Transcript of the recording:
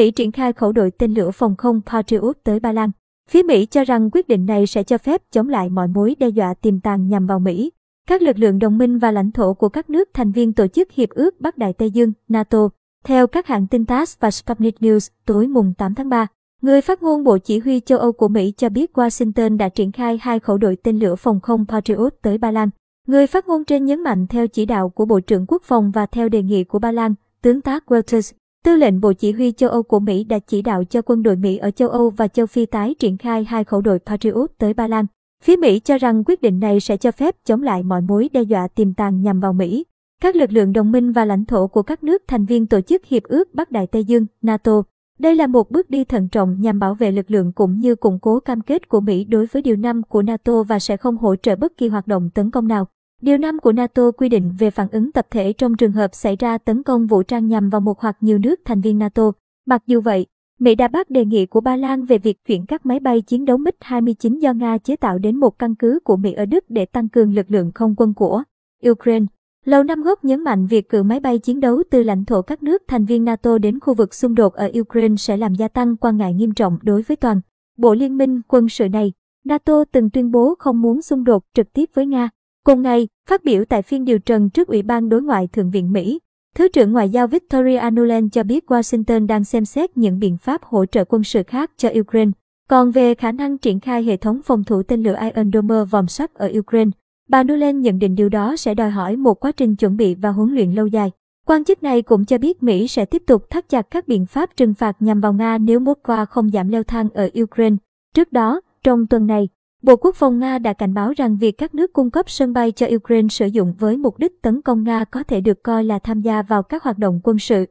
Mỹ triển khai khẩu đội tên lửa phòng không Patriot tới Ba Lan. Phía Mỹ cho rằng quyết định này sẽ cho phép chống lại mọi mối đe dọa tiềm tàng nhằm vào Mỹ. Các lực lượng đồng minh và lãnh thổ của các nước thành viên tổ chức Hiệp ước Bắc Đại Tây Dương, NATO, theo các hãng tin TASS và Sputnik News tối mùng 8 tháng 3. Người phát ngôn Bộ Chỉ huy châu Âu của Mỹ cho biết Washington đã triển khai hai khẩu đội tên lửa phòng không Patriot tới Ba Lan. Người phát ngôn trên nhấn mạnh theo chỉ đạo của Bộ trưởng Quốc phòng và theo đề nghị của Ba Lan, tướng tá Walters, tư lệnh Bộ Chỉ huy châu Âu của Mỹ đã chỉ đạo cho quân đội Mỹ ở châu Âu và châu Phi tái triển khai hai khẩu đội Patriot tới Ba Lan. Phía Mỹ cho rằng quyết định này sẽ cho phép chống lại mọi mối đe dọa tiềm tàng nhằm vào Mỹ. Các lực lượng đồng minh và lãnh thổ của các nước thành viên tổ chức Hiệp ước Bắc Đại Tây Dương, NATO. Đây là một bước đi thận trọng nhằm bảo vệ lực lượng cũng như củng cố cam kết của Mỹ đối với Điều năm của NATO và sẽ không hỗ trợ bất kỳ hoạt động tấn công nào. Điều 5 của NATO quy định về phản ứng tập thể trong trường hợp xảy ra tấn công vũ trang nhằm vào một hoặc nhiều nước thành viên NATO. Mặc dù vậy, Mỹ đã bác đề nghị của Ba Lan về việc chuyển các máy bay chiến đấu MiG-29 do Nga chế tạo đến một căn cứ của Mỹ ở Đức để tăng cường lực lượng không quân của Ukraine. Lầu Năm Góc nhấn mạnh việc cử máy bay chiến đấu từ lãnh thổ các nước thành viên NATO đến khu vực xung đột ở Ukraine sẽ làm gia tăng quan ngại nghiêm trọng đối với toàn bộ liên minh quân sự này. NATO từng tuyên bố không muốn xung đột trực tiếp với Nga. Cùng ngày, phát biểu tại phiên điều trần trước Ủy ban Đối ngoại Thượng viện Mỹ, Thứ trưởng Ngoại giao Victoria Nuland cho biết Washington đang xem xét những biện pháp hỗ trợ quân sự khác cho Ukraine. Còn về khả năng triển khai hệ thống phòng thủ tên lửa Iron Dome vòng sắt ở Ukraine, bà Nuland nhận định điều đó sẽ đòi hỏi một quá trình chuẩn bị và huấn luyện lâu dài. Quan chức này cũng cho biết Mỹ sẽ tiếp tục thắt chặt các biện pháp trừng phạt nhằm vào Nga nếu Moscow không giảm leo thang ở Ukraine. Trước đó, trong tuần này, Bộ Quốc phòng Nga đã cảnh báo rằng việc các nước cung cấp sân bay cho Ukraine sử dụng với mục đích tấn công Nga có thể được coi là tham gia vào các hoạt động quân sự.